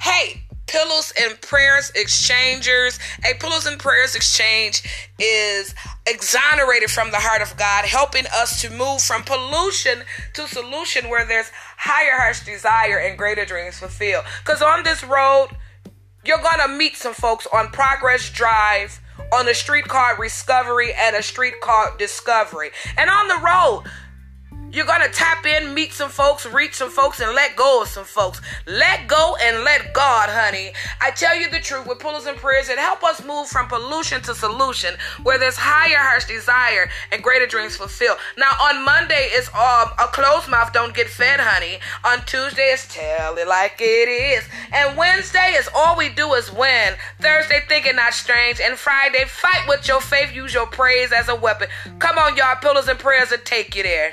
Hey, Pillars and Prayers Exchangers. A Pillars and Prayers Exchange is exonerated from the heart of God, helping us to move from pollution to solution where there's higher heart's desire and greater dreams fulfilled. Because on this road, you're going to meet some folks on Progress Drive, on a street called Discovery, and a street called Discovery. And on the road, you're gonna tap in, meet some folks, reach some folks, and let go of some folks. Let go and let God, honey. I tell you the truth with pillars and prayers that help us move from pollution to solution, where there's higher heart's desire and greater dreams fulfilled. Now on Monday is um, a closed mouth don't get fed, honey. On Tuesday is tell it like it is, and Wednesday is all we do is win. Thursday thinking not strange, and Friday fight with your faith, use your praise as a weapon. Come on, y'all, pillars and prayers will take you there.